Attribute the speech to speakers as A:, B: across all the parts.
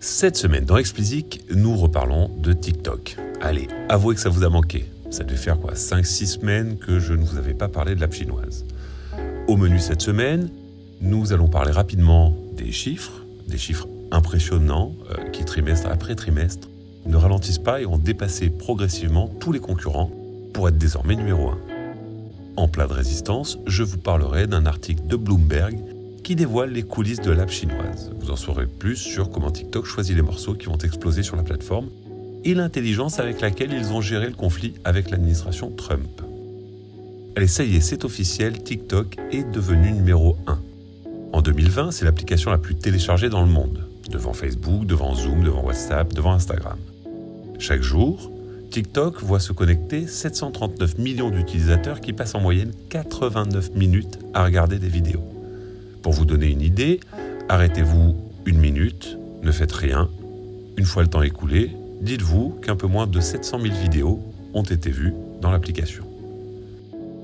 A: Cette semaine dans Explicit, nous reparlons de TikTok. Allez, avouez que ça vous a manqué. Ça devait faire quoi 5-6 semaines que je ne vous avais pas parlé de l'app chinoise. Au menu cette semaine, nous allons parler rapidement des chiffres, des chiffres impressionnants euh, qui trimestre après trimestre ne ralentissent pas et ont dépassé progressivement tous les concurrents pour être désormais numéro 1. En plat de résistance, je vous parlerai d'un article de Bloomberg qui dévoile les coulisses de l'app chinoise. Vous en saurez plus sur comment TikTok choisit les morceaux qui vont exploser sur la plateforme et l'intelligence avec laquelle ils ont géré le conflit avec l'administration Trump. Allez, ça y est, c'est officiel, TikTok est devenu numéro 1. En 2020, c'est l'application la plus téléchargée dans le monde, devant Facebook, devant Zoom, devant WhatsApp, devant Instagram. Chaque jour, TikTok voit se connecter 739 millions d'utilisateurs qui passent en moyenne 89 minutes à regarder des vidéos. Pour vous donner une idée, arrêtez-vous une minute, ne faites rien. Une fois le temps écoulé, dites-vous qu'un peu moins de 700 000 vidéos ont été vues dans l'application.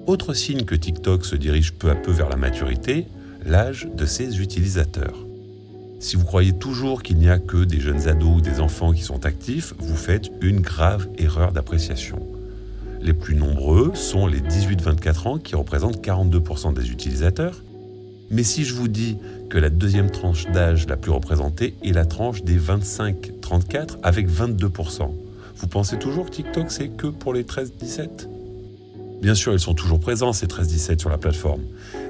A: Autre signe que TikTok se dirige peu à peu vers la maturité, l'âge de ses utilisateurs. Si vous croyez toujours qu'il n'y a que des jeunes ados ou des enfants qui sont actifs, vous faites une grave erreur d'appréciation. Les plus nombreux sont les 18-24 ans qui représentent 42% des utilisateurs. Mais si je vous dis que la deuxième tranche d'âge la plus représentée est la tranche des 25-34 avec 22%, vous pensez toujours que TikTok c'est que pour les 13-17 Bien sûr, ils sont toujours présents, ces 13-17 sur la plateforme,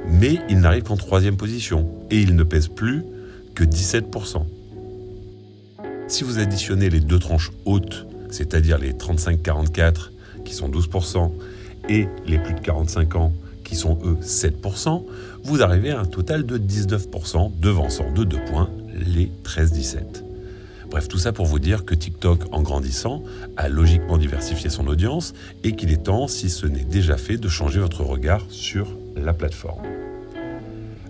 A: mais ils n'arrivent qu'en troisième position et ils ne pèsent plus que 17%. Si vous additionnez les deux tranches hautes, c'est-à-dire les 35-44 qui sont 12% et les plus de 45 ans sont eux 7%, vous arrivez à un total de 19%, devançant de 2 points les 13-17. Bref, tout ça pour vous dire que TikTok, en grandissant, a logiquement diversifié son audience et qu'il est temps, si ce n'est déjà fait, de changer votre regard sur la plateforme.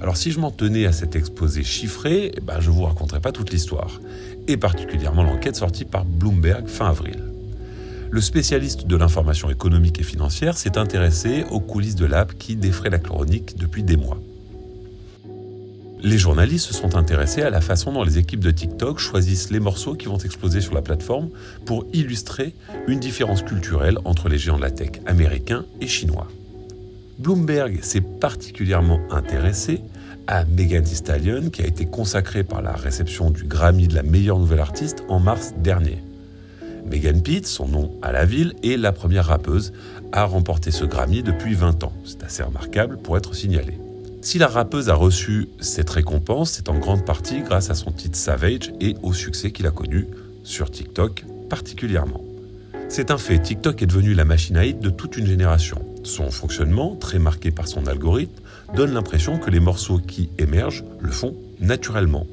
A: Alors si je m'en tenais à cet exposé chiffré, eh ben, je ne vous raconterai pas toute l'histoire, et particulièrement l'enquête sortie par Bloomberg fin avril. Le spécialiste de l'information économique et financière s'est intéressé aux coulisses de l'app qui défraie la chronique depuis des mois. Les journalistes se sont intéressés à la façon dont les équipes de TikTok choisissent les morceaux qui vont exploser sur la plateforme pour illustrer une différence culturelle entre les géants de la tech américains et chinois. Bloomberg s'est particulièrement intéressé à Megan Thee Stallion qui a été consacrée par la réception du Grammy de la meilleure nouvelle artiste en mars dernier. Megan Pitt, son nom à la ville, est la première rappeuse à remporter ce Grammy depuis 20 ans. C'est assez remarquable pour être signalé. Si la rappeuse a reçu cette récompense, c'est en grande partie grâce à son titre Savage et au succès qu'il a connu sur TikTok particulièrement. C'est un fait, TikTok est devenu la machine à hit de toute une génération. Son fonctionnement, très marqué par son algorithme, donne l'impression que les morceaux qui émergent le font naturellement.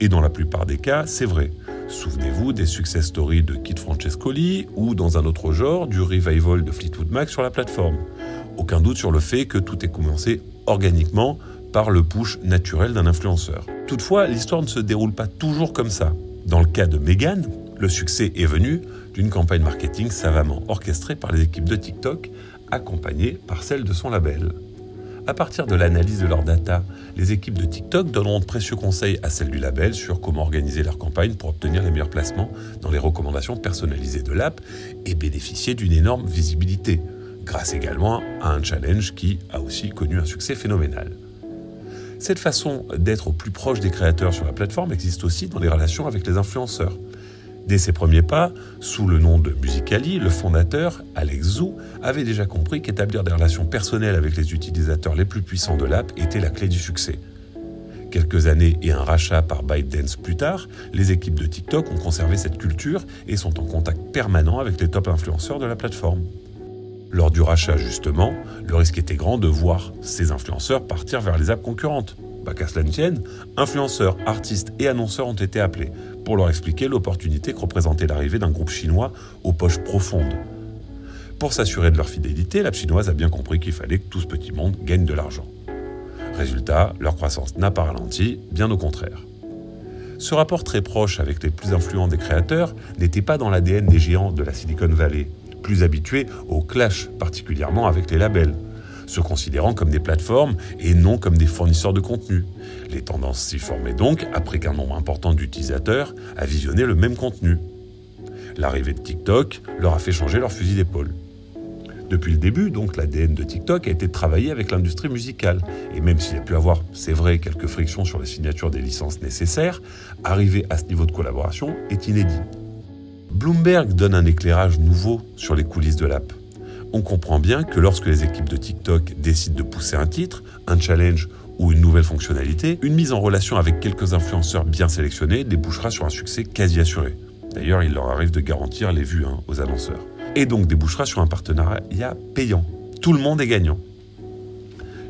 A: Et dans la plupart des cas, c'est vrai. Souvenez-vous des success stories de Kid Francescoli ou, dans un autre genre, du revival de Fleetwood Mac sur la plateforme. Aucun doute sur le fait que tout est commencé organiquement par le push naturel d'un influenceur. Toutefois, l'histoire ne se déroule pas toujours comme ça. Dans le cas de Megan, le succès est venu d'une campagne marketing savamment orchestrée par les équipes de TikTok, accompagnée par celle de son label. À partir de l'analyse de leurs data, les équipes de TikTok donneront de précieux conseils à celles du label sur comment organiser leur campagne pour obtenir les meilleurs placements dans les recommandations personnalisées de l'app et bénéficier d'une énorme visibilité, grâce également à un challenge qui a aussi connu un succès phénoménal. Cette façon d'être au plus proche des créateurs sur la plateforme existe aussi dans les relations avec les influenceurs. Dès ses premiers pas, sous le nom de Musicali, le fondateur, Alex Zhu, avait déjà compris qu'établir des relations personnelles avec les utilisateurs les plus puissants de l'app était la clé du succès. Quelques années et un rachat par ByteDance plus tard, les équipes de TikTok ont conservé cette culture et sont en contact permanent avec les top influenceurs de la plateforme. Lors du rachat, justement, le risque était grand de voir ces influenceurs partir vers les apps concurrentes. Bah, qu'à cela ne tienne, influenceurs, artistes et annonceurs ont été appelés pour leur expliquer l'opportunité que représentait l'arrivée d'un groupe chinois aux poches profondes. Pour s'assurer de leur fidélité, la chinoise a bien compris qu'il fallait que tout ce petit monde gagne de l'argent. Résultat, leur croissance n'a pas ralenti, bien au contraire. Ce rapport très proche avec les plus influents des créateurs n'était pas dans l'ADN des géants de la Silicon Valley, plus habitués au clash, particulièrement avec les labels. Se considérant comme des plateformes et non comme des fournisseurs de contenu. Les tendances s'y formaient donc après qu'un nombre important d'utilisateurs a visionné le même contenu. L'arrivée de TikTok leur a fait changer leur fusil d'épaule. Depuis le début, donc, l'ADN de TikTok a été de travailler avec l'industrie musicale. Et même s'il a pu avoir, c'est vrai, quelques frictions sur la signature des licences nécessaires, arriver à ce niveau de collaboration est inédit. Bloomberg donne un éclairage nouveau sur les coulisses de l'app. On comprend bien que lorsque les équipes de TikTok décident de pousser un titre, un challenge ou une nouvelle fonctionnalité, une mise en relation avec quelques influenceurs bien sélectionnés débouchera sur un succès quasi assuré. D'ailleurs, il leur arrive de garantir les vues hein, aux annonceurs et donc débouchera sur un partenariat payant. Tout le monde est gagnant.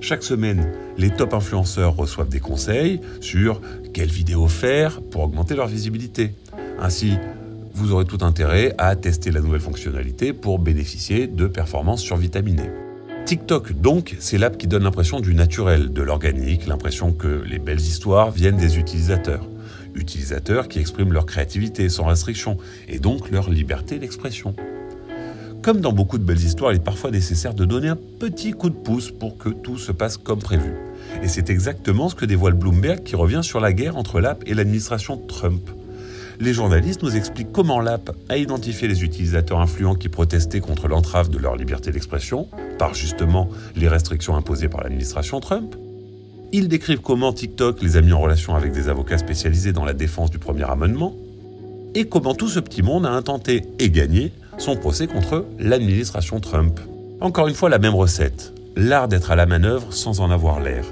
A: Chaque semaine, les top influenceurs reçoivent des conseils sur quelles vidéos faire pour augmenter leur visibilité. Ainsi, vous aurez tout intérêt à tester la nouvelle fonctionnalité pour bénéficier de performances survitaminées. TikTok, donc, c'est l'app qui donne l'impression du naturel, de l'organique, l'impression que les belles histoires viennent des utilisateurs. Utilisateurs qui expriment leur créativité sans restriction et donc leur liberté d'expression. Comme dans beaucoup de belles histoires, il est parfois nécessaire de donner un petit coup de pouce pour que tout se passe comme prévu. Et c'est exactement ce que dévoile Bloomberg qui revient sur la guerre entre l'app et l'administration Trump. Les journalistes nous expliquent comment l'app a identifié les utilisateurs influents qui protestaient contre l'entrave de leur liberté d'expression, par justement les restrictions imposées par l'administration Trump. Ils décrivent comment TikTok les a mis en relation avec des avocats spécialisés dans la défense du premier amendement, et comment tout ce petit monde a intenté et gagné son procès contre l'administration Trump. Encore une fois, la même recette. L'art d'être à la manœuvre sans en avoir l'air.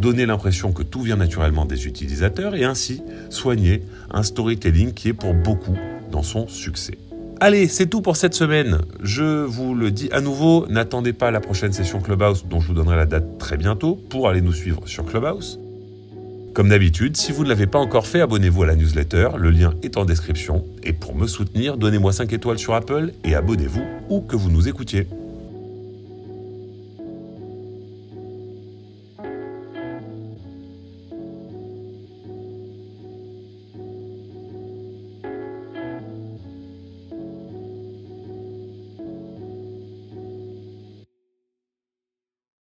A: Donner l'impression que tout vient naturellement des utilisateurs et ainsi soigner un storytelling qui est pour beaucoup dans son succès. Allez, c'est tout pour cette semaine. Je vous le dis à nouveau, n'attendez pas la prochaine session Clubhouse dont je vous donnerai la date très bientôt pour aller nous suivre sur Clubhouse. Comme d'habitude, si vous ne l'avez pas encore fait, abonnez-vous à la newsletter, le lien est en description. Et pour me soutenir, donnez-moi 5 étoiles sur Apple et abonnez-vous où que vous nous écoutiez.